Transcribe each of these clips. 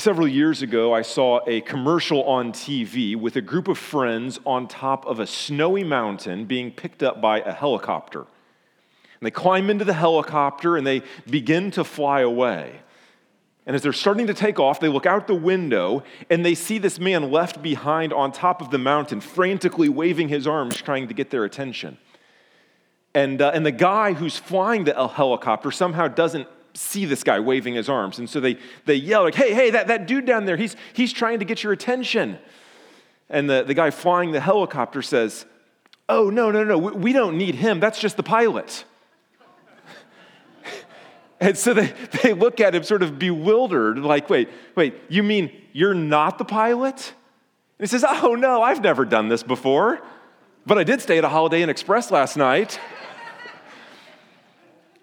Several years ago, I saw a commercial on TV with a group of friends on top of a snowy mountain being picked up by a helicopter. And they climb into the helicopter and they begin to fly away. And as they're starting to take off, they look out the window and they see this man left behind on top of the mountain, frantically waving his arms, trying to get their attention. And, uh, and the guy who's flying the helicopter somehow doesn't see this guy waving his arms. And so they, they yell, like, hey, hey, that, that dude down there, he's, he's trying to get your attention. And the, the guy flying the helicopter says, oh, no, no, no, we, we don't need him. That's just the pilot. and so they, they look at him sort of bewildered, like, wait, wait, you mean you're not the pilot? And he says, oh, no, I've never done this before. But I did stay at a Holiday Inn Express last night.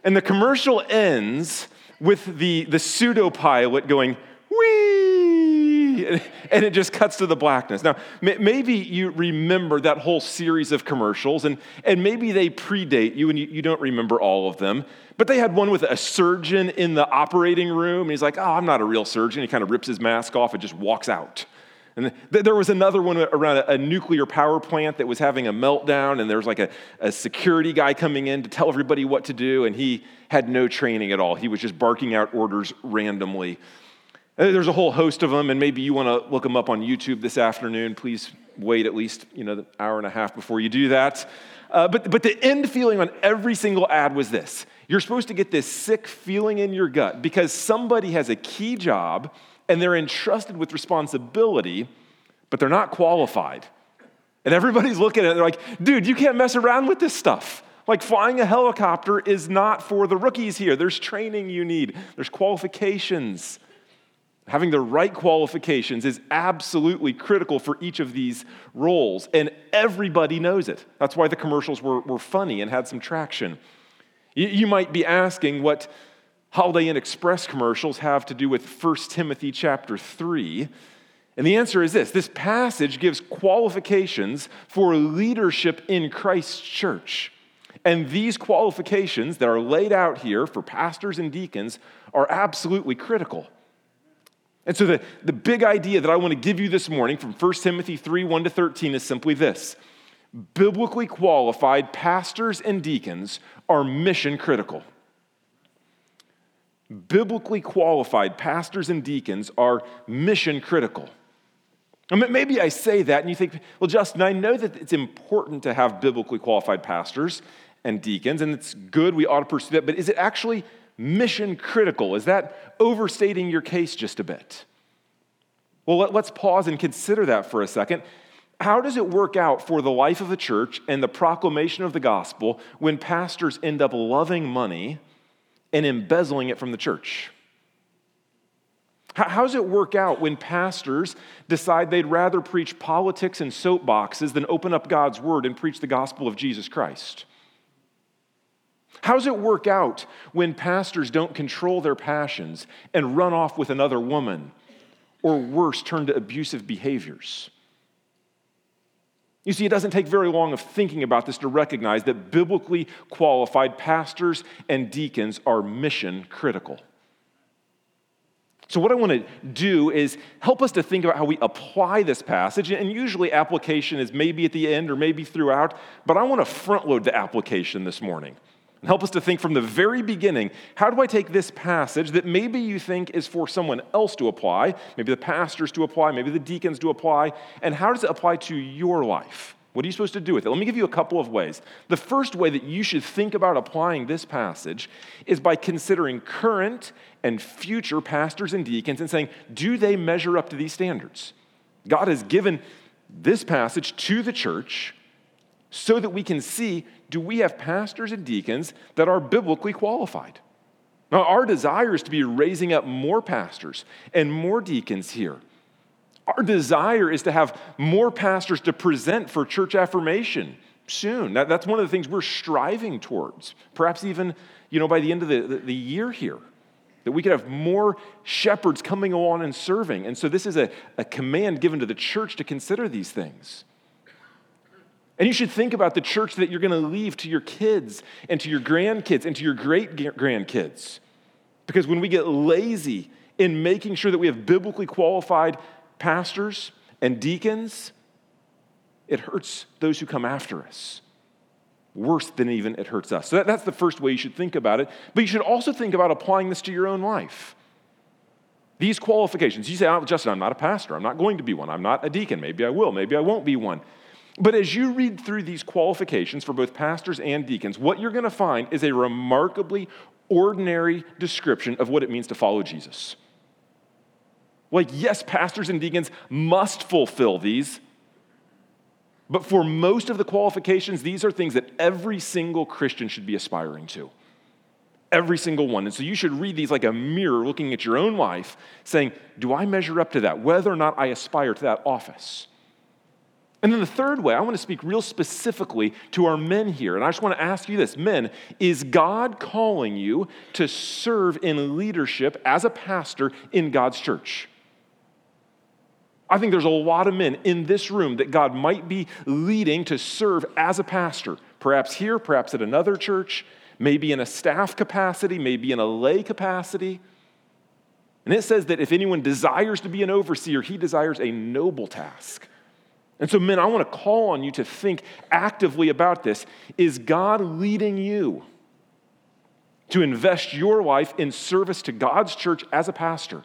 And the commercial ends with the, the pseudo pilot going, and it just cuts to the blackness. Now, maybe you remember that whole series of commercials, and, and maybe they predate you and you, you don't remember all of them. But they had one with a surgeon in the operating room, and he's like, Oh, I'm not a real surgeon. He kind of rips his mask off and just walks out. And there was another one around a, nuclear power plant that was having a meltdown, and there was like a, a security guy coming in to tell everybody what to do, and he had no training at all. He was just barking out orders randomly. There's a whole host of them, and maybe you want to look them up on YouTube this afternoon. Please wait at least you know, an hour and a half before you do that. Uh, but, but the end feeling on every single ad was this you're supposed to get this sick feeling in your gut because somebody has a key job and they're entrusted with responsibility, but they're not qualified. And everybody's looking at it, they're like, dude, you can't mess around with this stuff. Like flying a helicopter is not for the rookies here. There's training you need, there's qualifications. Having the right qualifications is absolutely critical for each of these roles, and everybody knows it. That's why the commercials were, were funny and had some traction. You, you might be asking what Holiday Inn Express commercials have to do with 1 Timothy chapter 3. And the answer is this this passage gives qualifications for leadership in Christ's church. And these qualifications that are laid out here for pastors and deacons are absolutely critical. And so, the, the big idea that I want to give you this morning from 1 Timothy 3 1 to 13 is simply this biblically qualified pastors and deacons are mission critical biblically qualified pastors and deacons are mission critical. maybe I say that and you think, well, Justin, I know that it's important to have biblically qualified pastors and deacons, and it's good, we ought to pursue that, but is it actually mission critical? Is that overstating your case just a bit? Well, let's pause and consider that for a second. How does it work out for the life of the church and the proclamation of the gospel when pastors end up loving money and embezzling it from the church? How does it work out when pastors decide they'd rather preach politics and soapboxes than open up God's word and preach the gospel of Jesus Christ? How does it work out when pastors don't control their passions and run off with another woman, or worse, turn to abusive behaviors? You see, it doesn't take very long of thinking about this to recognize that biblically qualified pastors and deacons are mission critical. So, what I want to do is help us to think about how we apply this passage. And usually, application is maybe at the end or maybe throughout, but I want to front load the application this morning help us to think from the very beginning how do I take this passage that maybe you think is for someone else to apply, maybe the pastors to apply, maybe the deacons to apply, and how does it apply to your life? What are you supposed to do with it? Let me give you a couple of ways. The first way that you should think about applying this passage is by considering current and future pastors and deacons and saying, do they measure up to these standards? God has given this passage to the church so that we can see do we have pastors and deacons that are biblically qualified? Now, our desire is to be raising up more pastors and more deacons here. Our desire is to have more pastors to present for church affirmation soon. That, that's one of the things we're striving towards, perhaps even you know, by the end of the, the, the year here that we could have more shepherds coming along and serving. And so, this is a, a command given to the church to consider these things. And you should think about the church that you're going to leave to your kids and to your grandkids and to your great grandkids. Because when we get lazy in making sure that we have biblically qualified pastors and deacons, it hurts those who come after us worse than even it hurts us. So that, that's the first way you should think about it. But you should also think about applying this to your own life. These qualifications. You say, oh, Justin, I'm not a pastor. I'm not going to be one. I'm not a deacon. Maybe I will. Maybe I won't be one. But as you read through these qualifications for both pastors and deacons, what you're going to find is a remarkably ordinary description of what it means to follow Jesus. Like, yes, pastors and deacons must fulfill these, but for most of the qualifications, these are things that every single Christian should be aspiring to. Every single one. And so you should read these like a mirror looking at your own life, saying, Do I measure up to that? Whether or not I aspire to that office. And then the third way, I want to speak real specifically to our men here. And I just want to ask you this Men, is God calling you to serve in leadership as a pastor in God's church? I think there's a lot of men in this room that God might be leading to serve as a pastor, perhaps here, perhaps at another church, maybe in a staff capacity, maybe in a lay capacity. And it says that if anyone desires to be an overseer, he desires a noble task. And so, men, I want to call on you to think actively about this. Is God leading you to invest your life in service to God's church as a pastor?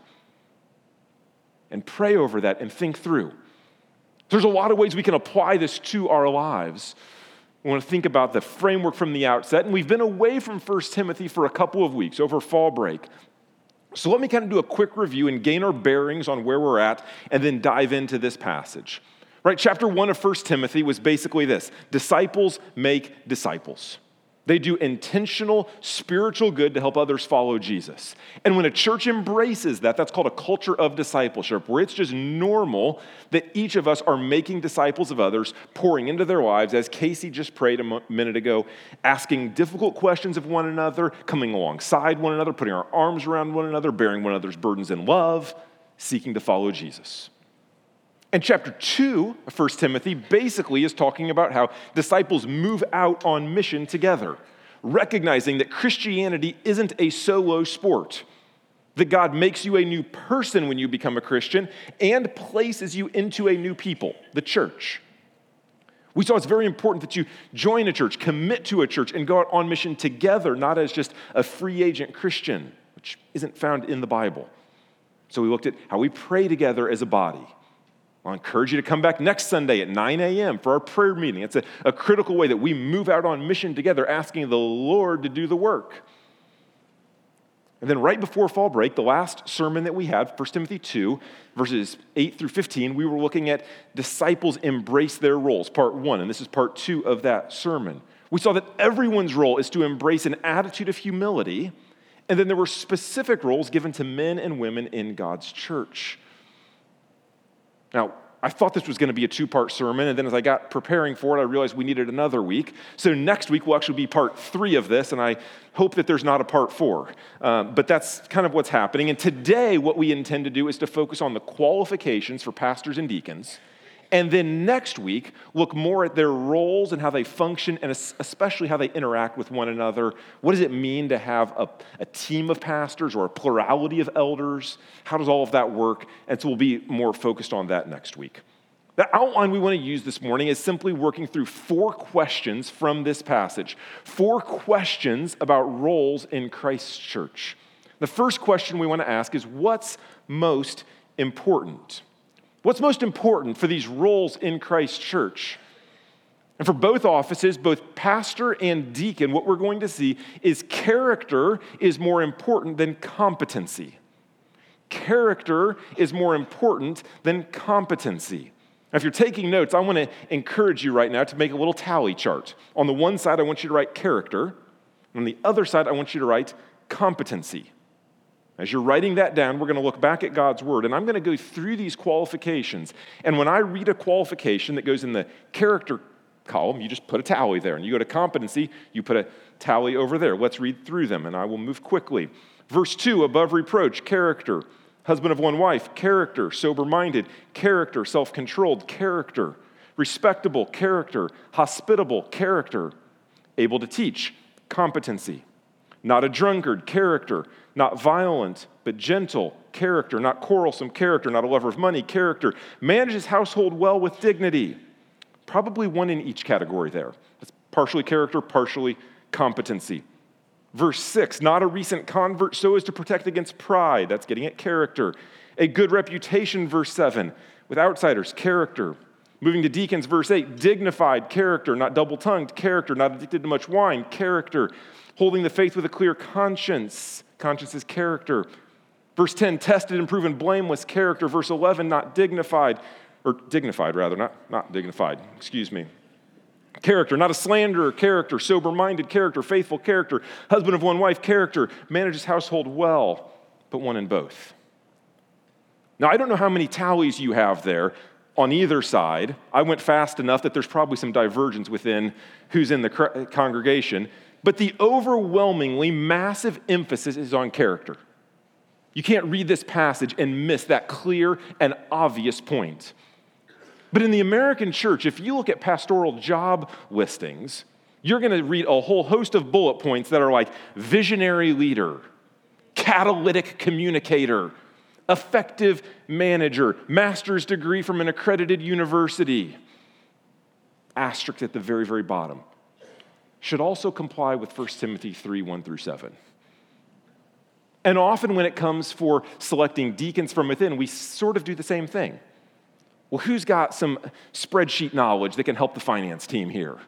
and pray over that and think through. There's a lot of ways we can apply this to our lives. We want to think about the framework from the outset, and we've been away from 1 Timothy for a couple of weeks over fall break. So let me kind of do a quick review and gain our bearings on where we're at, and then dive into this passage. Right, chapter 1 of 1 Timothy was basically this disciples make disciples. They do intentional spiritual good to help others follow Jesus. And when a church embraces that, that's called a culture of discipleship, where it's just normal that each of us are making disciples of others, pouring into their lives, as Casey just prayed a minute ago, asking difficult questions of one another, coming alongside one another, putting our arms around one another, bearing one another's burdens in love, seeking to follow Jesus. And chapter 2 of 1 Timothy basically is talking about how disciples move out on mission together, recognizing that Christianity isn't a solo sport, that God makes you a new person when you become a Christian and places you into a new people, the church. We saw it's very important that you join a church, commit to a church, and go out on mission together, not as just a free agent Christian, which isn't found in the Bible. So we looked at how we pray together as a body I'll encourage you to come back next Sunday at 9 a.m. for our prayer meeting. It's a, a critical way that we move out on mission together, asking the Lord to do the work. And then, right before fall break, the last sermon that we had, 1 Timothy 2, verses 8 through 15, we were looking at disciples embrace their roles, part one, and this is part two of that sermon. We saw that everyone's role is to embrace an attitude of humility, and then there were specific roles given to men and women in God's church. Now, I thought this was going to be a two part sermon, and then as I got preparing for it, I realized we needed another week. So next week will actually be part three of this, and I hope that there's not a part four. Um, but that's kind of what's happening. And today, what we intend to do is to focus on the qualifications for pastors and deacons and then next week, look more at their roles and how they function, and especially how they interact with one another. What does it mean to have a, a, team of pastors or a plurality of elders? How does all of that work? And so we'll be more focused on that next week. The outline we want to use this morning is simply working through four questions from this passage. Four questions about roles in Christ's church. The first question we want to ask is what's most important? What's most important for these roles in Christ's church? And for both offices, both pastor and deacon, what we're going to see is character is more important than competency. Character is more important than competency. Now, if you're taking notes, I want to encourage you right now to make a little tally chart. On the one side, I want you to write character. On the other side, I want you to write competency. As you're writing that down, we're going to look back at God's word, and I'm going to go through these qualifications. And when I read a qualification that goes in the character column, you just put a tally there. And you go to competency, you put a tally over there. Let's read through them, and I will move quickly. Verse 2 above reproach, character. Husband of one wife, character. Sober minded, character. Self controlled, character. Respectable, character. Hospitable, character. Able to teach, competency. Not a drunkard, character not violent, but gentle, character, not quarrelsome, character, not a lover of money, character, manages household well with dignity. Probably one in each category there. That's partially character, partially competency. Verse 6 not a recent convert so as to protect against pride. That's getting at character. A good reputation, verse 7, with outsiders, character. Moving to deacons, verse 8 dignified character, not double tongued, character, not addicted to much wine, character. Holding the faith with a clear conscience, conscience is character. Verse 10 tested and proven blameless character. Verse 11 not dignified, or dignified rather, not, not dignified, excuse me character, not a slanderer character, sober minded character, faithful character, husband of one wife character, manages household well, but one in both. Now, I don't know how many tallies you have there on either side. I went fast enough that there's probably some divergence within who's in the congregation, but the overwhelmingly massive emphasis is on character. You can't read this passage and miss that clear and obvious point. But in the American church, if you look at pastoral job listings, you're going to read a whole host of bullet points that are like visionary leader, catalytic communicator, effective manager, master's degree from an accredited university. Asterisk at the very, very bottom. Should also comply with 1 Timothy 3 1 through 7. And often, when it comes for selecting deacons from within, we sort of do the same thing. Well, who's got some spreadsheet knowledge that can help the finance team here?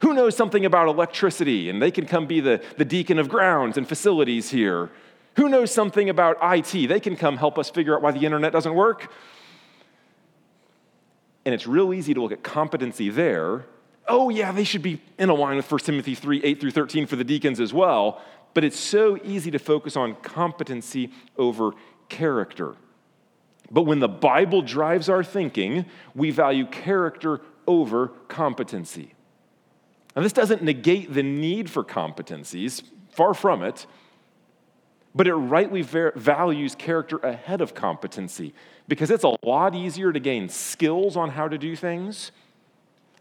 Who knows something about electricity and they can come be the, the deacon of grounds and facilities here? Who knows something about IT? They can come help us figure out why the internet doesn't work. And it's real easy to look at competency there. Oh, yeah, they should be in line with 1 Timothy 3 8 through 13 for the deacons as well. But it's so easy to focus on competency over character. But when the Bible drives our thinking, we value character over competency. Now, this doesn't negate the need for competencies, far from it, but it rightly values character ahead of competency because it's a lot easier to gain skills on how to do things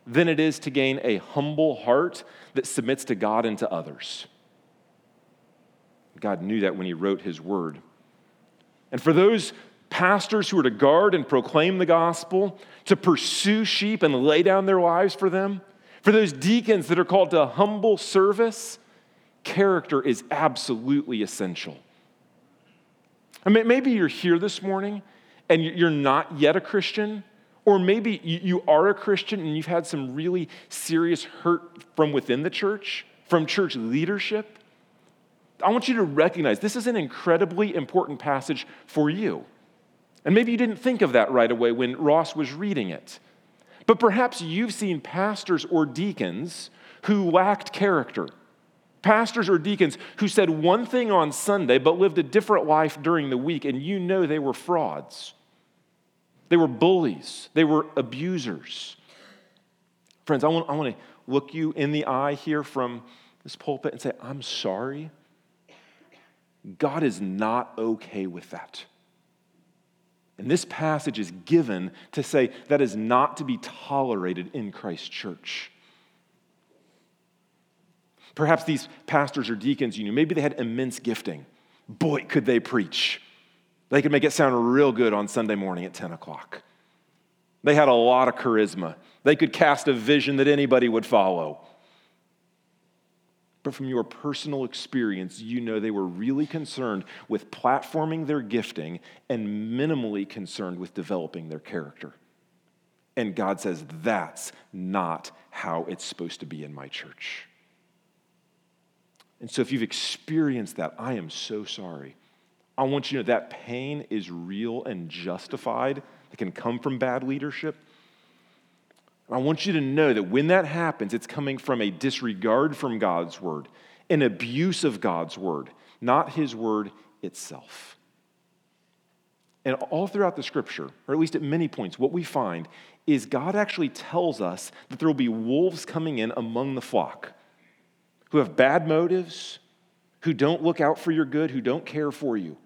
than it is to gain a humble heart that submits to God and to others. God knew that when He wrote His word. And for those pastors who are to guard and proclaim the gospel, to pursue sheep and lay down their lives for them, for those deacons that are called to humble service, character is absolutely essential. I mean, maybe you're here this morning and you're not yet a Christian, or maybe you are a Christian and you've had some really serious hurt from within the church, from church leadership. I want you to recognize this is an incredibly important passage for you. And maybe you didn't think of that right away when Ross was reading it. But perhaps you've seen pastors or deacons who lacked character. Pastors or deacons who said one thing on Sunday but lived a different life during the week, and you know they were frauds. They were bullies, they were abusers. Friends, I want, I want to look you in the eye here from this pulpit and say, I'm sorry. God is not okay with that. And this passage is given to say that is not to be tolerated in Christ's church. Perhaps these pastors or deacons, you know, maybe they had immense gifting. Boy, could they preach. They could make it sound real good on Sunday morning at 10 o'clock. They had a lot of charisma. They could cast a vision that anybody would follow but from your personal experience, you know they were really concerned with platforming their gifting and minimally concerned with developing their character. And God says, that's not how it's supposed to be in my church. And so, if you've experienced that, I am so sorry. I want you to know that pain is real and justified. It can come from bad leadership. I want you to know that when that happens, it's coming from a disregard from God's word, an abuse of God's word, not his word itself. And all throughout the scripture, or at least at many points, what we find is God actually tells us that there will be wolves coming in among the flock who have bad motives, who don't look out for your good, who don't care for you.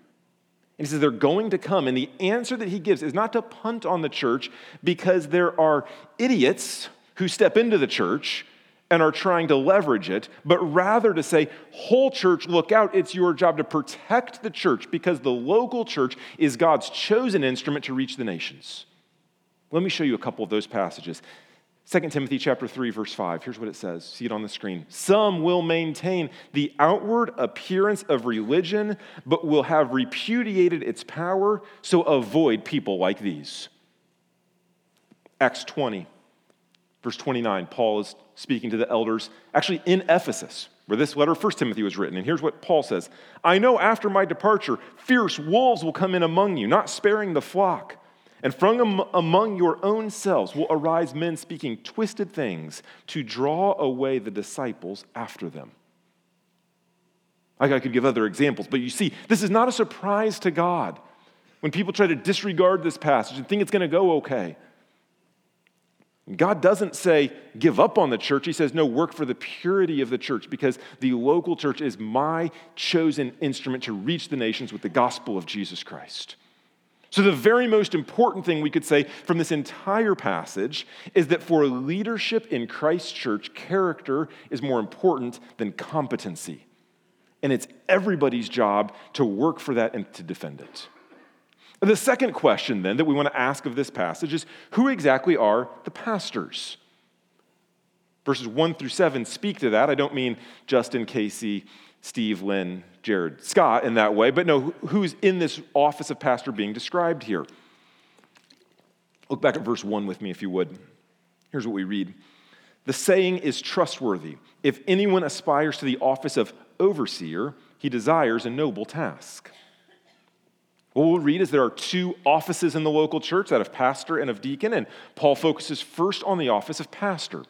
And he says they're going to come. And the answer that he gives is not to punt on the church because there are idiots who step into the church and are trying to leverage it, but rather to say, whole church, look out. It's your job to protect the church because the local church is God's chosen instrument to reach the nations. Let me show you a couple of those passages. 2 Timothy chapter 3 verse 5. Here's what it says. See it on the screen. Some will maintain the outward appearance of religion but will have repudiated its power, so avoid people like these. Acts 20 verse 29. Paul is speaking to the elders actually in Ephesus where this letter 1 Timothy was written. And here's what Paul says. I know after my departure fierce wolves will come in among you, not sparing the flock. And from among your own selves will arise men speaking twisted things to draw away the disciples after them. I could give other examples, but you see, this is not a surprise to God when people try to disregard this passage and think it's going to go okay. God doesn't say, give up on the church. He says, no, work for the purity of the church because the local church is my chosen instrument to reach the nations with the gospel of Jesus Christ. So, the very most important thing we could say from this entire passage is that for leadership in Christ's church, character is more important than competency. And it's everybody's job to work for that and to defend it. The second question, then, that we want to ask of this passage is who exactly are the pastors? Verses 1 through 7 speak to that. I don't mean Justin, Casey, Steve, Lynn, Jared, Scott in that way, but no, who's in this office of pastor being described here? Look back at verse 1 with me, if you would. Here's what we read The saying is trustworthy. If anyone aspires to the office of overseer, he desires a noble task. What we'll read is there are two offices in the local church that of pastor and of deacon, and Paul focuses first on the office of pastor.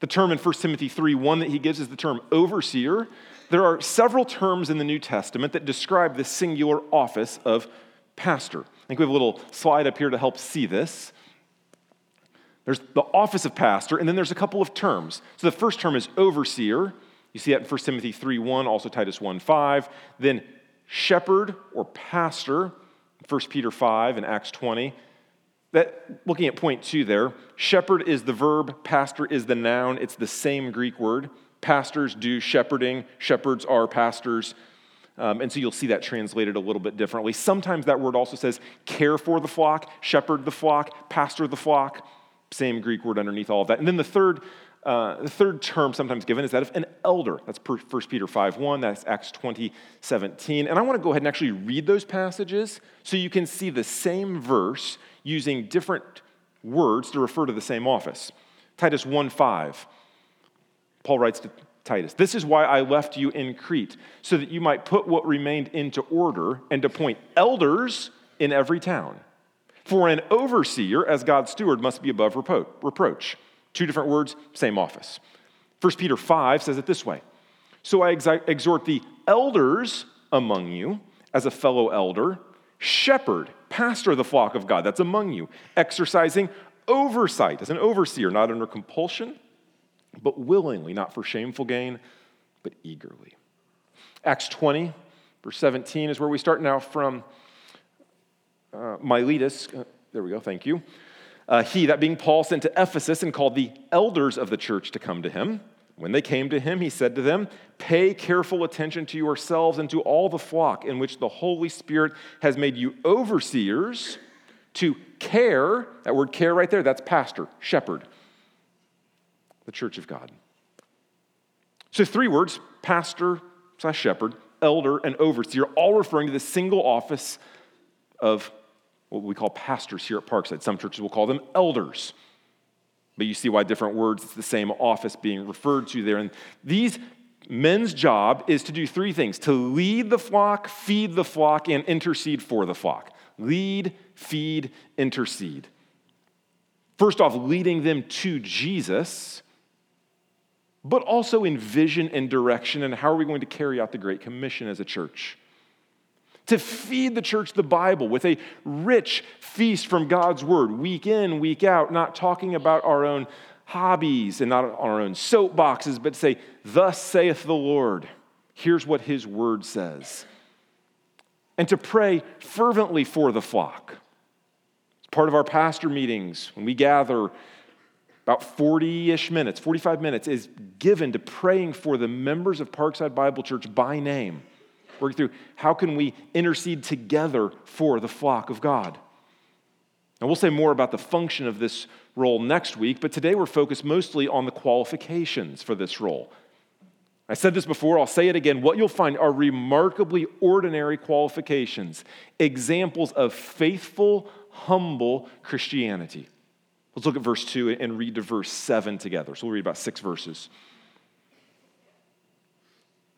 The term in 1 Timothy 3 1 that he gives is the term overseer, there are several terms in the New Testament that describe this singular office of pastor. I think we have a little slide up here to help see this. There's the office of pastor, and then there's a couple of terms. So the first term is overseer. You see that in 1 Timothy 3 1, also Titus 1 5. Then shepherd or pastor, 1 Peter 5 and Acts 20. That, looking at point two there, shepherd is the verb, pastor is the noun. It's the same Greek word. Pastors do shepherding, shepherds are pastors. Um, and so you'll see that translated a little bit differently. Sometimes that word also says care for the flock, shepherd the flock, pastor the flock. Same Greek word underneath all of that. And then the third, uh, the third term sometimes given is that of an elder. That's 1 Peter 5 1, that's Acts 20 17. And I want to go ahead and actually read those passages so you can see the same verse using different words to refer to the same office. Titus 1 5. Paul writes to Titus, This is why I left you in Crete, so that you might put what remained into order and appoint elders in every town. For an overseer, as God's steward, must be above repro- reproach. Two different words, same office. 1 Peter 5 says it this way So I exhort the elders among you, as a fellow elder, shepherd, pastor of the flock of God that's among you, exercising oversight as an overseer, not under compulsion but willingly, not for shameful gain, but eagerly. Acts 20, verse 17 is where we start now from uh, Miletus. Uh, there we go, thank you. Uh, he, that being Paul, sent to Ephesus and called the elders of the church to come to him. When they came to him, he said to them, Pay careful attention to yourselves and to all the flock in which the Holy Spirit has made you overseers to care. That word care right there, that's pastor, shepherd the church of God. So, three words pastor slash shepherd, elder, and overseer, all referring to the single office of what we call pastors here at Parkside. Some churches will call them elders. But you see why different words, it's the same office being referred to there. And these men's job is to do three things to lead the flock, feed the flock, and intercede for the flock. Lead, feed, intercede. First off, leading them to Jesus but also in vision and direction and how are we going to carry out the Great Commission as a church. To feed the church the Bible with a rich feast from God's Word, week in, week out, not talking about our own hobbies and not our own soapboxes, but say, Thus saith the Lord. Here's what His Word says. And to pray fervently for the flock. It's part of our pastor meetings when we gather about 40 ish minutes, 45 minutes, is given to praying for the members of Parkside Bible Church by name. Working through how can we intercede together for the flock of God. And we'll say more about the function of this role next week, but today we're focused mostly on the qualifications for this role. I said this before, I'll say it again. What you'll find are remarkably ordinary qualifications, examples of faithful, humble Christianity. Let's look at verse 2 and read to verse 7 together. So we'll read about six verses.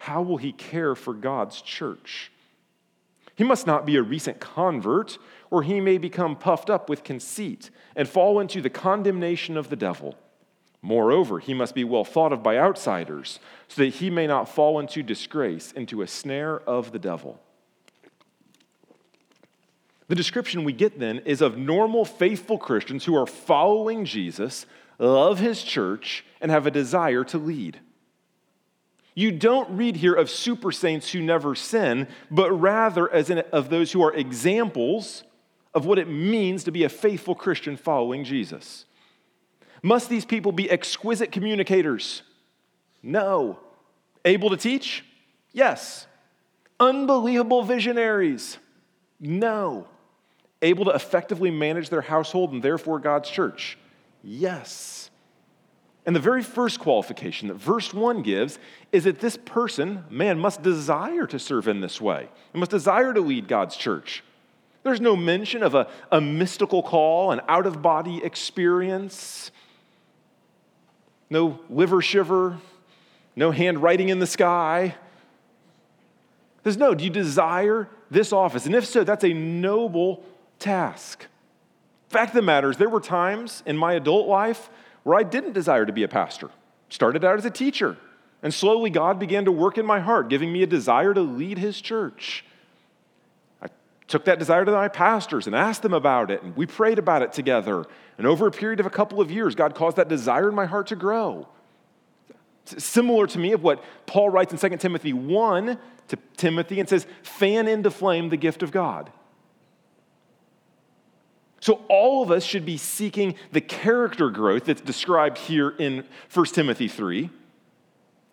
how will he care for God's church? He must not be a recent convert, or he may become puffed up with conceit and fall into the condemnation of the devil. Moreover, he must be well thought of by outsiders, so that he may not fall into disgrace, into a snare of the devil. The description we get then is of normal, faithful Christians who are following Jesus, love his church, and have a desire to lead. You don't read here of super saints who never sin, but rather as in, of those who are examples of what it means to be a faithful Christian following Jesus. Must these people be exquisite communicators? No. Able to teach? Yes. Unbelievable visionaries? No. Able to effectively manage their household and therefore God's church? Yes. And the very first qualification that verse 1 gives is that this person, man, must desire to serve in this way. He must desire to lead God's church. There's no mention of a, a mystical call, an out of body experience no liver shiver, no handwriting in the sky. There's no, do you desire this office? And if so, that's a noble task. Fact of the matter is, there were times in my adult life where I didn't desire to be a pastor. Started out as a teacher, and slowly God began to work in my heart, giving me a desire to lead His church I took that desire to my pastors and asked them about it, and we prayed about it together. And over a period of a couple of years, God caused that desire in my heart to grow. similar to me of what Paul writes in 2 Timothy 1 to Timothy and says, fan into flame the gift of God. So, all of us should be seeking the character growth that's described here in 1 Timothy 3.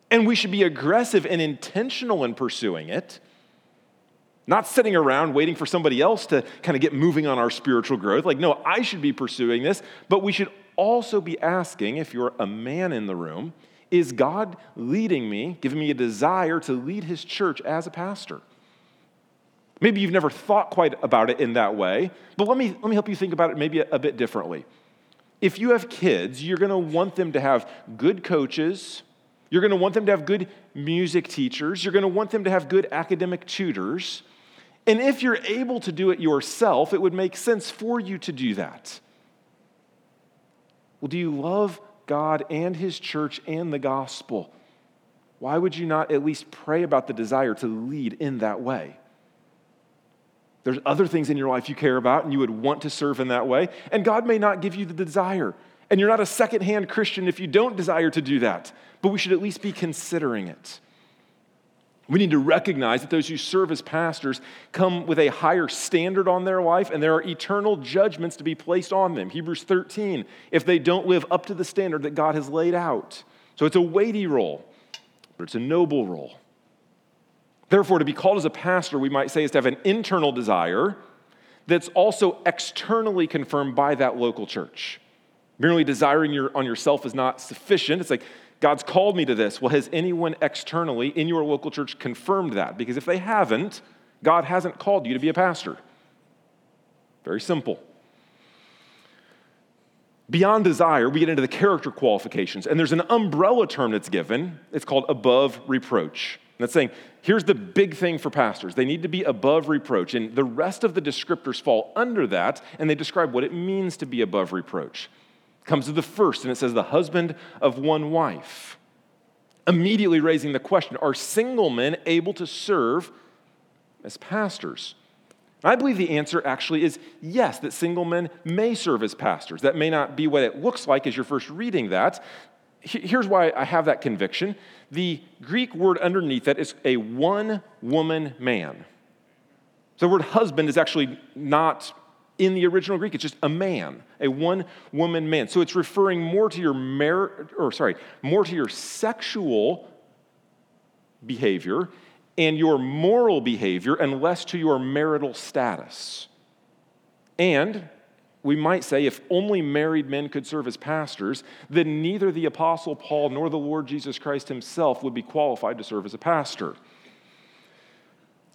And we should be aggressive and intentional in pursuing it. Not sitting around waiting for somebody else to kind of get moving on our spiritual growth. Like, no, I should be pursuing this. But we should also be asking, if you're a man in the room, is God leading me, giving me a desire to lead his church as a pastor? Maybe you've never thought quite about it in that way, but let me, let me help you think about it maybe a, a bit differently. If you have kids, you're going to want them to have good coaches, you're going to want them to have good music teachers, you're going to want them to have good academic tutors. And if you're able to do it yourself, it would make sense for you to do that. Well, do you love God and His church and the gospel? Why would you not at least pray about the desire to lead in that way? There's other things in your life you care about and you would want to serve in that way, and God may not give you the desire. And you're not a secondhand Christian if you don't desire to do that, but we should at least be considering it. We need to recognize that those who serve as pastors come with a higher standard on their life, and there are eternal judgments to be placed on them. Hebrews 13, if they don't live up to the standard that God has laid out. So it's a weighty role, but it's a noble role. Therefore, to be called as a pastor, we might say, is to have an internal desire that's also externally confirmed by that local church. Merely desiring your, on yourself is not sufficient. It's like, God's called me to this. Well, has anyone externally in your local church confirmed that? Because if they haven't, God hasn't called you to be a pastor. Very simple. Beyond desire, we get into the character qualifications, and there's an umbrella term that's given. It's called above reproach. And that's saying, here's the big thing for pastors they need to be above reproach. And the rest of the descriptors fall under that, and they describe what it means to be above reproach comes to the first, and it says, the husband of one wife. immediately raising the question are single men able to serve as pastors? I believe the answer actually is yes, that single men may serve as pastors. That may not be what it looks like as you're first reading that. Here's why I have that conviction. The Greek word underneath that is a one woman man. So the word husband is actually not in the original Greek, it's just a man, a one woman man. So it's referring more to your mar- or sorry, more to your sexual behavior and your moral behavior and less to your marital status. And we might say if only married men could serve as pastors, then neither the Apostle Paul nor the Lord Jesus Christ himself would be qualified to serve as a pastor.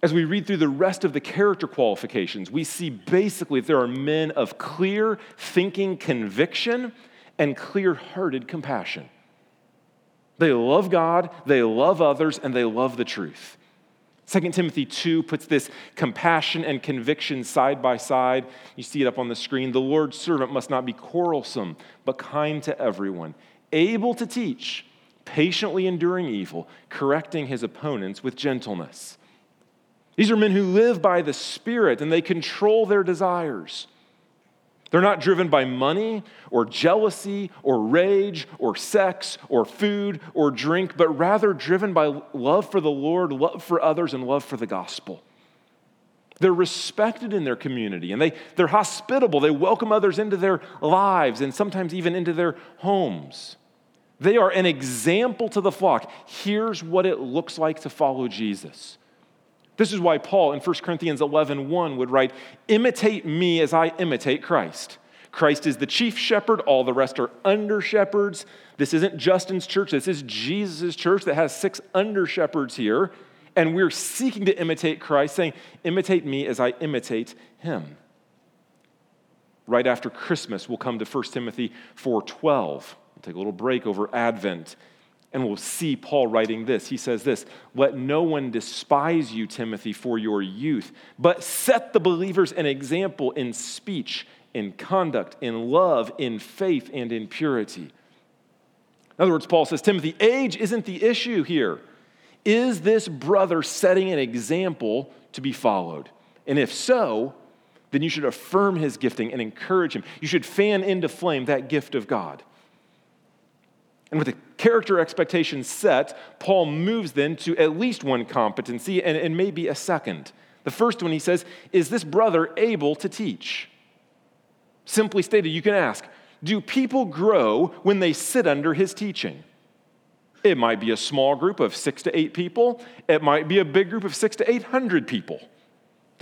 As we read through the rest of the character qualifications, we see basically that there are men of clear thinking conviction and clear hearted compassion. They love God, they love others, and they love the truth. 2 Timothy 2 puts this compassion and conviction side by side. You see it up on the screen. The Lord's servant must not be quarrelsome, but kind to everyone, able to teach, patiently enduring evil, correcting his opponents with gentleness. These are men who live by the Spirit and they control their desires. They're not driven by money or jealousy or rage or sex or food or drink, but rather driven by love for the Lord, love for others, and love for the gospel. They're respected in their community and they, they're hospitable. They welcome others into their lives and sometimes even into their homes. They are an example to the flock. Here's what it looks like to follow Jesus. This is why Paul in 1 Corinthians 11 1 would write, Imitate me as I imitate Christ. Christ is the chief shepherd, all the rest are under shepherds. This isn't Justin's church, this is Jesus' church that has six under shepherds here. And we're seeking to imitate Christ, saying, Imitate me as I imitate him. Right after Christmas, we'll come to 1 Timothy 4:12. We'll take a little break over Advent and we'll see Paul writing this. He says this Let no one despise you, Timothy, for your youth, but set the believers an example in speech, in conduct, in love, in faith, and in purity. In other words, Paul says, Timothy, age isn't the issue here. Is this brother setting an example to be followed? And if so, then you should affirm his gifting and encourage him. You should fan into flame that gift of God. And with the character expectations set, Paul moves then to at least one competency and, and maybe a second. The first one he says, Is this brother able to teach? Simply stated, you can ask, Do people grow when they sit under his teaching? It might be a small group of six to eight people, it might be a big group of six to eight hundred people.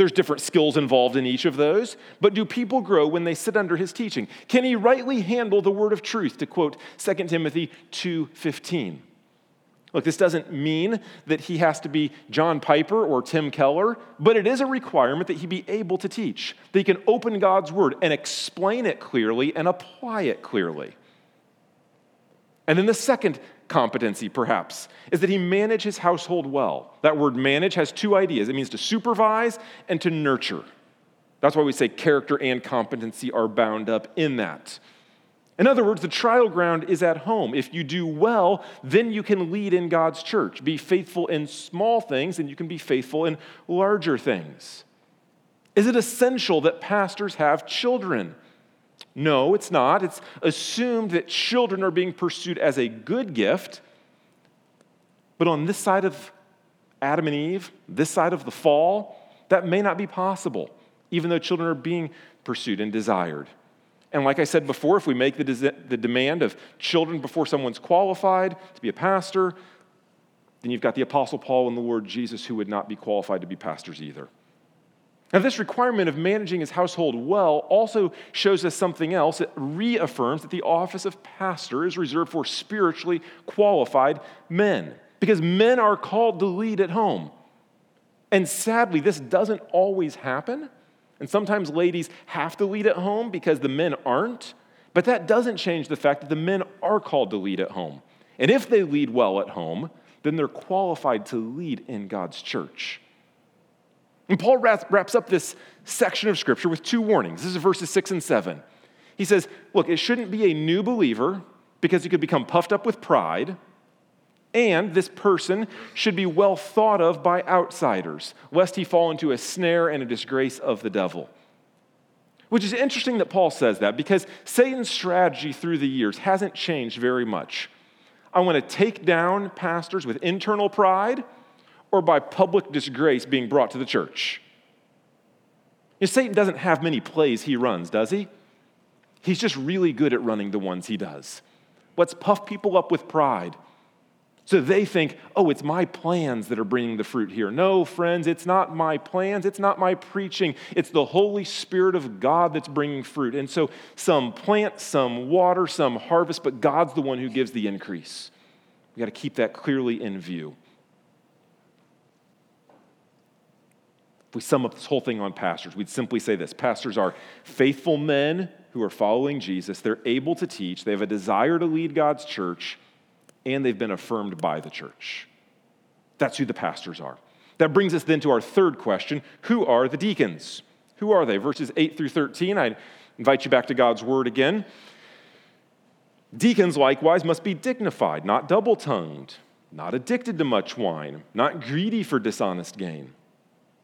There's different skills involved in each of those, but do people grow when they sit under his teaching? Can he rightly handle the word of truth to quote 2 Timothy 2:15? Look, this doesn't mean that he has to be John Piper or Tim Keller, but it is a requirement that he be able to teach, that he can open God's word and explain it clearly and apply it clearly. And then the second competency, perhaps, is that he manage his household well. That word manage has two ideas it means to supervise and to nurture. That's why we say character and competency are bound up in that. In other words, the trial ground is at home. If you do well, then you can lead in God's church. Be faithful in small things, and you can be faithful in larger things. Is it essential that pastors have children? No, it's not. It's assumed that children are being pursued as a good gift. But on this side of Adam and Eve, this side of the fall, that may not be possible, even though children are being pursued and desired. And like I said before, if we make the, des- the demand of children before someone's qualified to be a pastor, then you've got the Apostle Paul and the Lord Jesus who would not be qualified to be pastors either. Now, this requirement of managing his household well also shows us something else. It reaffirms that the office of pastor is reserved for spiritually qualified men, because men are called to lead at home. And sadly, this doesn't always happen. And sometimes ladies have to lead at home because the men aren't. But that doesn't change the fact that the men are called to lead at home. And if they lead well at home, then they're qualified to lead in God's church. And Paul wraps up this section of scripture with two warnings. This is verses six and seven. He says, Look, it shouldn't be a new believer because he could become puffed up with pride. And this person should be well thought of by outsiders, lest he fall into a snare and a disgrace of the devil. Which is interesting that Paul says that because Satan's strategy through the years hasn't changed very much. I want to take down pastors with internal pride or by public disgrace being brought to the church. You know, Satan doesn't have many plays he runs, does he? He's just really good at running the ones he does. Let's puff people up with pride so they think, oh, it's my plans that are bringing the fruit here. No, friends, it's not my plans. It's not my preaching. It's the Holy Spirit of God that's bringing fruit. And so some plant, some water, some harvest, but God's the one who gives the increase. We got to keep that clearly in view. If we sum up this whole thing on pastors, we'd simply say this Pastors are faithful men who are following Jesus. They're able to teach, they have a desire to lead God's church and they've been affirmed by the church. That's who the pastors are. That brings us then to our third question Who are the deacons? Who are they? Verses 8 through 13. I invite you back to God's word again. Deacons likewise must be dignified, not double tongued, not addicted to much wine, not greedy for dishonest gain.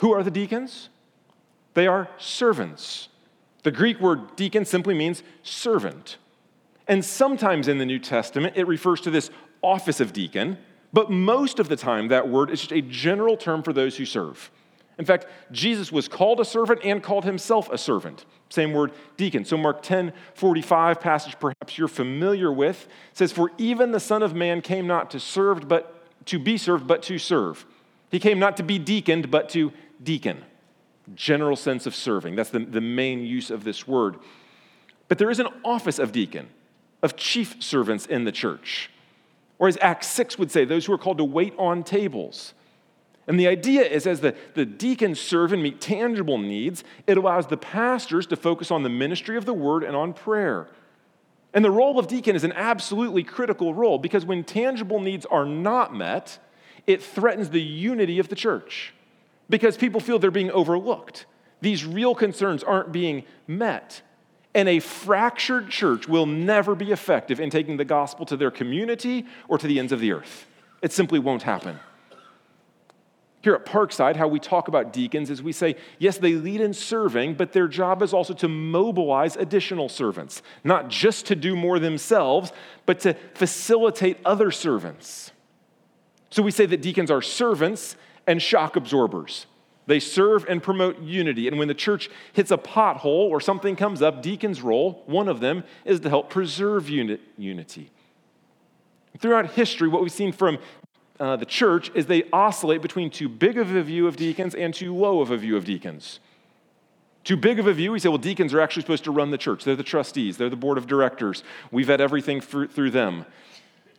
Who are the deacons? They are servants. The Greek word deacon simply means servant. And sometimes in the New Testament, it refers to this office of deacon, but most of the time, that word is just a general term for those who serve. In fact, Jesus was called a servant and called himself a servant. Same word, deacon. So, Mark 10 45, passage perhaps you're familiar with, says, For even the Son of Man came not to serve, but to be served, but to serve. He came not to be deaconed, but to deacon. General sense of serving. That's the, the main use of this word. But there is an office of deacon of chief servants in the church. Or as Acts 6 would say, those who are called to wait on tables. And the idea is as the, the deacons serve and meet tangible needs, it allows the pastors to focus on the ministry of the word and on prayer. And the role of deacon is an absolutely critical role because when tangible needs are not met, it threatens the unity of the church because people feel they're being overlooked. These real concerns aren't being met. And a fractured church will never be effective in taking the gospel to their community or to the ends of the earth. It simply won't happen. Here at Parkside, how we talk about deacons is we say, yes, they lead in serving, but their job is also to mobilize additional servants, not just to do more themselves, but to facilitate other servants. So we say that deacons are servants and shock absorbers. They serve and promote unity. And when the church hits a pothole or something comes up, deacons' role, one of them, is to help preserve unity. Throughout history, what we've seen from uh, the church is they oscillate between too big of a view of deacons and too low of a view of deacons. Too big of a view, we say, well, deacons are actually supposed to run the church. They're the trustees, they're the board of directors. We've had everything through them.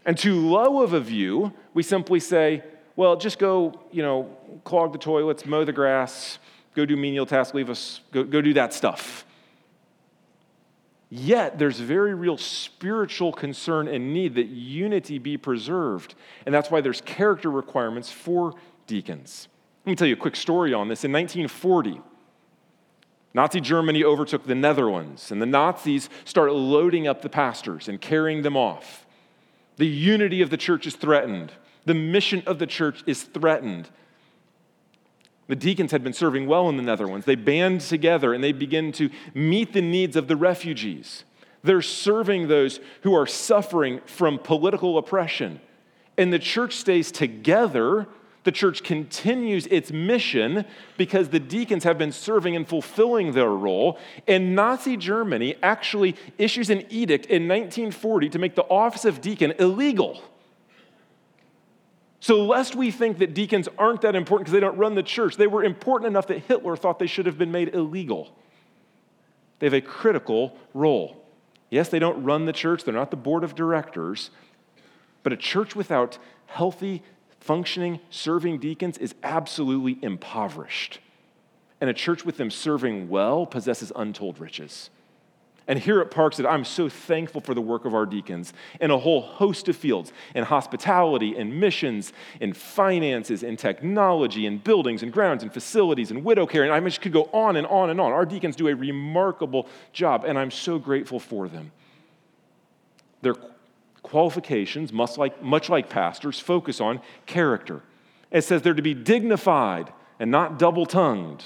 And too low of a view, we simply say, well, just go, you know, clog the toilets, mow the grass, go do menial tasks, leave us, go, go do that stuff. Yet there's very real spiritual concern and need that unity be preserved. And that's why there's character requirements for deacons. Let me tell you a quick story on this. In 1940, Nazi Germany overtook the Netherlands, and the Nazis started loading up the pastors and carrying them off. The unity of the church is threatened. The mission of the church is threatened. The deacons had been serving well in the Netherlands. They band together and they begin to meet the needs of the refugees. They're serving those who are suffering from political oppression. And the church stays together. The church continues its mission because the deacons have been serving and fulfilling their role. And Nazi Germany actually issues an edict in 1940 to make the office of deacon illegal. So, lest we think that deacons aren't that important because they don't run the church, they were important enough that Hitler thought they should have been made illegal. They have a critical role. Yes, they don't run the church, they're not the board of directors, But a church without healthy, functioning, serving deacons is absolutely impoverished. And a church with them serving well possesses untold riches. And here at Parkside, I'm so thankful for the work of our deacons in a whole host of fields in hospitality, in missions, in finances, in technology, in buildings and grounds and facilities and widow care. And I just could go on and on and on. Our deacons do a remarkable job, and I'm so grateful for them. Their qualifications, much like, much like pastors, focus on character. It says they're to be dignified and not double tongued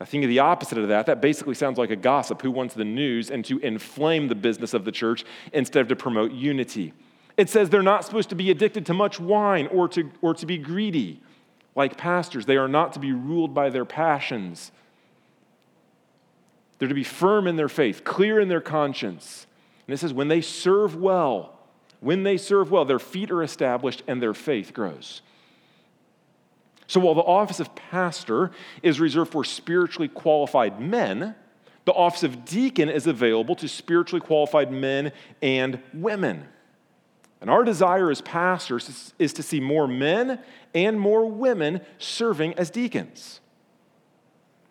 I think of the opposite of that. That basically sounds like a gossip who wants the news and to inflame the business of the church instead of to promote unity. It says they're not supposed to be addicted to much wine or to, or to be greedy. Like pastors, they are not to be ruled by their passions. They're to be firm in their faith, clear in their conscience. And it says when they serve well, when they serve well, their feet are established and their faith grows. So while the office of pastor is reserved for spiritually qualified men, the office of deacon is available to spiritually qualified men and women. And our desire as pastors is to see more men and more women serving as deacons.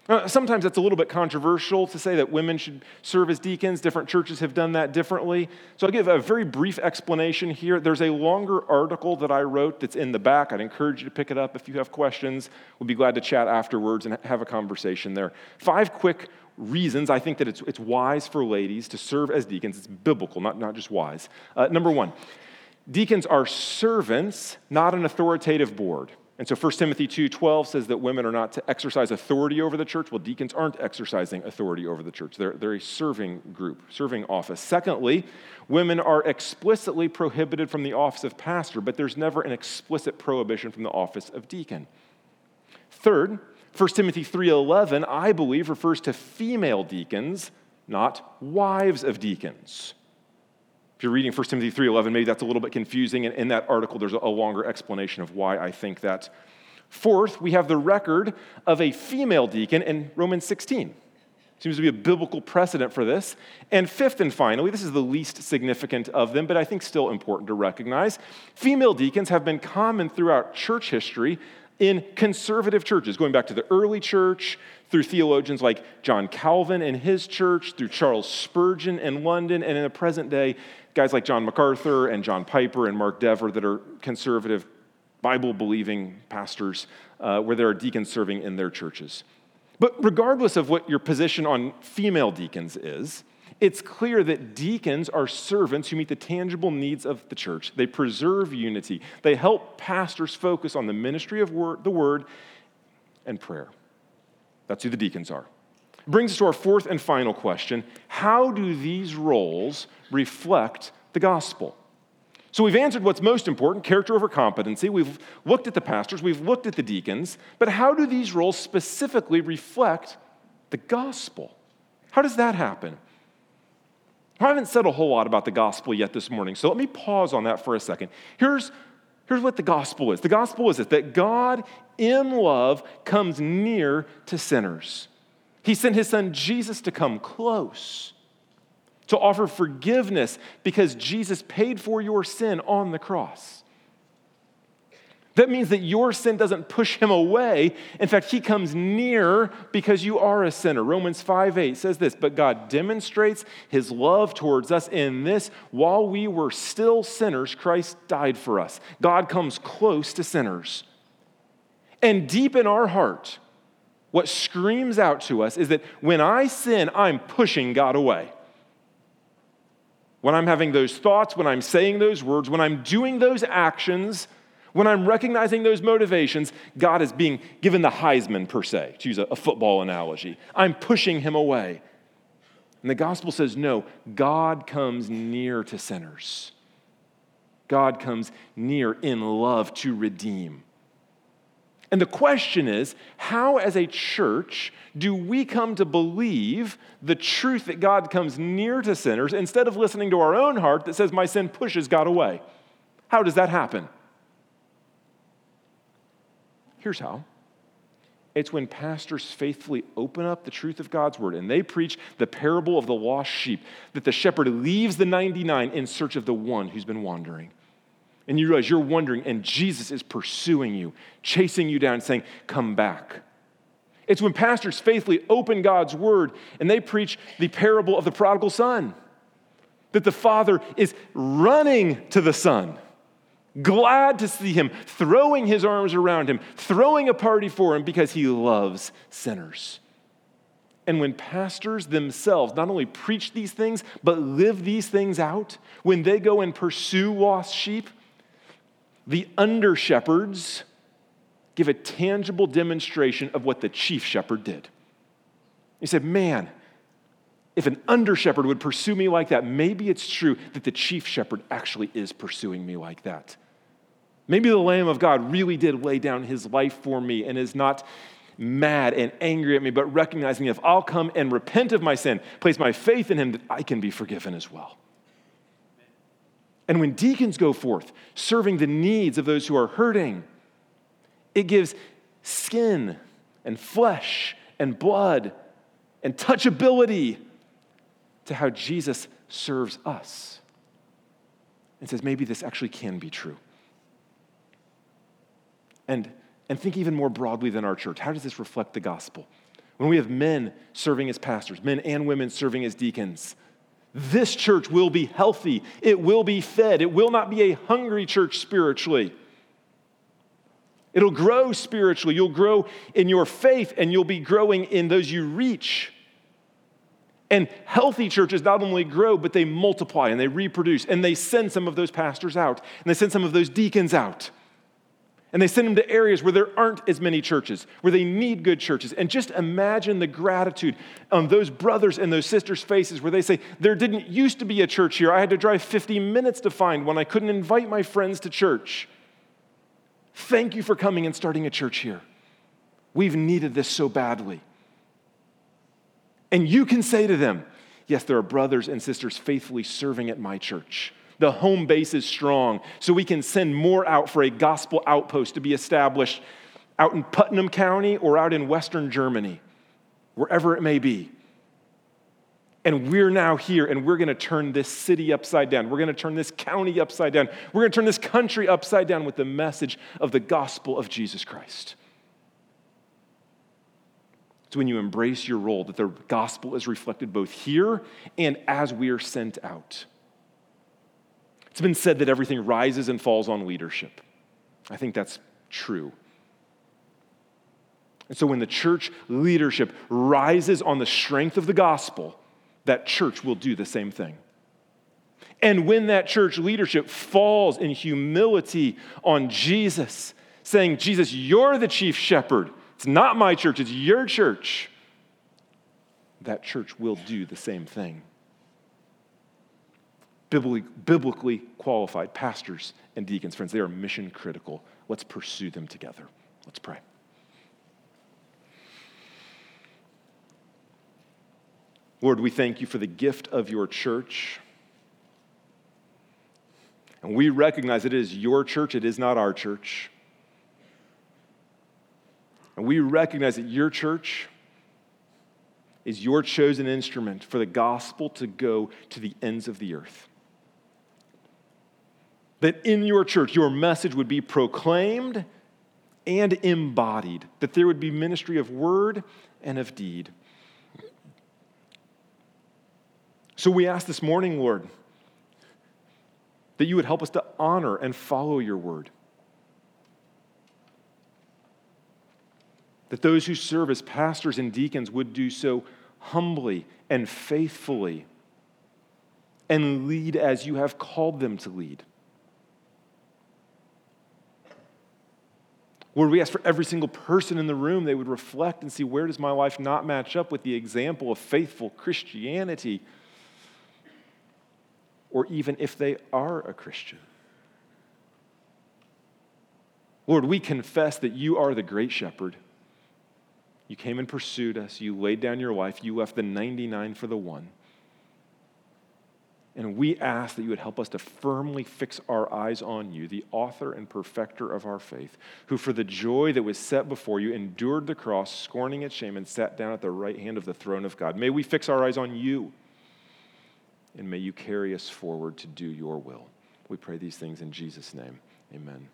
Uh, sometimes that's a little bit controversial to say that women should serve as deacons. Different churches have done that differently. So I'll give a very brief explanation here. There's a longer article that I wrote that's in the back. I'd encourage you to pick it up if you have questions. We'll be glad to chat afterwards and have a conversation there. Five quick reasons I think that it's, it's wise for ladies to serve as deacons. It's biblical, not, not just wise. Uh, number one, deacons are servants, not an authoritative board. And so 1 Timothy 2:12 says that women are not to exercise authority over the church. Well, deacons aren't exercising authority over the church. They're, they're a serving group, serving office. Secondly, women are explicitly prohibited from the office of pastor, but there's never an explicit prohibition from the office of deacon. Third, 1 Timothy 3:11, I believe, refers to female deacons, not wives of deacons. If you're reading 1 Timothy 3.11, maybe that's a little bit confusing. And in that article, there's a longer explanation of why I think that. Fourth, we have the record of a female deacon in Romans 16. Seems to be a biblical precedent for this. And fifth and finally, this is the least significant of them, but I think still important to recognize. Female deacons have been common throughout church history in conservative churches, going back to the early church, through theologians like John Calvin and his church, through Charles Spurgeon in London, and in the present day, guys like John MacArthur and John Piper and Mark Dever that are conservative, Bible believing pastors, uh, where there are deacons serving in their churches. But regardless of what your position on female deacons is, it's clear that deacons are servants who meet the tangible needs of the church. They preserve unity. They help pastors focus on the ministry of word, the word and prayer. That's who the deacons are. Brings us to our fourth and final question How do these roles reflect the gospel? So we've answered what's most important character over competency. We've looked at the pastors, we've looked at the deacons, but how do these roles specifically reflect the gospel? How does that happen? I haven't said a whole lot about the gospel yet this morning, so let me pause on that for a second. Here's, here's what the gospel is the gospel is this, that God, in love, comes near to sinners. He sent his son Jesus to come close, to offer forgiveness because Jesus paid for your sin on the cross. That means that your sin doesn't push him away. In fact, he comes near because you are a sinner. Romans 5 8 says this, but God demonstrates his love towards us in this while we were still sinners, Christ died for us. God comes close to sinners. And deep in our heart, what screams out to us is that when I sin, I'm pushing God away. When I'm having those thoughts, when I'm saying those words, when I'm doing those actions, when I'm recognizing those motivations, God is being given the Heisman, per se, to use a, football analogy. I'm pushing him away. And the gospel says, no, God comes near to sinners. God comes near in love to redeem. And the question is how, as a church, do we come to believe the truth that God comes near to sinners instead of listening to our own heart that says, my sin pushes God away? How does that happen? Here's how It's when pastors faithfully open up the truth of God's word and they preach the parable of the lost sheep that the shepherd leaves the 99 in search of the one who's been wandering. And you realize you're wandering and Jesus is pursuing you, chasing you down, saying, Come back. It's when pastors faithfully open God's word and they preach the parable of the prodigal son, that the father is running to the son glad to see him, throwing his arms around him, throwing a party for him because he loves sinners. And when pastors themselves not only preach these things, but live these things out, when they go and pursue lost sheep, the under shepherds give a tangible demonstration of what the chief shepherd did. He said, Man, if an under shepherd would pursue me like that, maybe it's true that the chief shepherd actually is pursuing me like that. Maybe the Lamb of God really did lay down his life for me and is not mad and angry at me, but recognizing if I'll come and repent of my sin, place my faith in him, that I can be forgiven as well. And when deacons go forth, serving the needs of those who are hurting, it gives skin and flesh and blood and touchability to how Jesus serves us. And says, maybe this actually can be true. And, and think even more broadly than our church. How does this reflect the gospel? When we have men serving as pastors, men and women serving as deacons, this church will be healthy. It will be fed. It will not be a hungry church spiritually. It'll grow spiritually. You'll grow in your faith and you'll be growing in those you reach. And healthy churches not only grow, but they multiply and they reproduce and they send some of those pastors out and they send some of those deacons out. And they send them to areas where there aren't as many churches, where they need good churches. And just imagine the gratitude on those brothers and those sisters' faces where they say, There didn't used to be a church here. I had to drive 50 minutes to find one. I couldn't invite my friends to church. Thank you for coming and starting a church here. We've needed this so badly. And you can say to them, Yes, there are brothers and sisters faithfully serving at my church. The home base is strong, so we can send more out for a gospel outpost to be established out in Putnam County or out in Western Germany, wherever it may be. And we're now here and we're to turn this city upside down. We're to turn this county upside down. We're to turn this country upside down with the message of the gospel of Jesus Christ. It's when you embrace your role that the gospel is reflected both here and as we are sent out. It's been said that everything rises and falls on leadership. I think that's true. And so when the church leadership rises on the strength of the gospel, that church will do the same thing. And when that church leadership falls in humility on Jesus, saying, Jesus, you're the chief shepherd. It's not my church, it's your church. That church will do the same thing biblically, qualified pastors and deacons. Friends, they are mission critical. Let's pursue them together. Let's pray. Lord, we thank you for the gift of your church. And we recognize it is your church, it is not our church. And we recognize that your church is your chosen instrument for the gospel to go to the ends of the earth that in your church, your message would be proclaimed and embodied, that there would be ministry of word and of deed. So we ask this morning, Lord, that you would help us to honor and follow your word. That those who serve as pastors and deacons would do so humbly and faithfully and lead as you have called them to lead. Lord, we ask for every single person in the room, they would reflect and see where does my life not match up with the example of faithful Christianity? Or even if they are a Christian. Lord, we confess that you are the great shepherd. You came and pursued us. You laid down your life. You left the 99 for the one. And we ask that you would help us to firmly fix our eyes on you, the author and perfecter of our faith, who for the joy that was set before you endured the cross, scorning its shame, and sat down at the right hand of the throne of God. May we fix our eyes on you, and may you carry us forward to do your will. We pray these things in Jesus' name. Amen.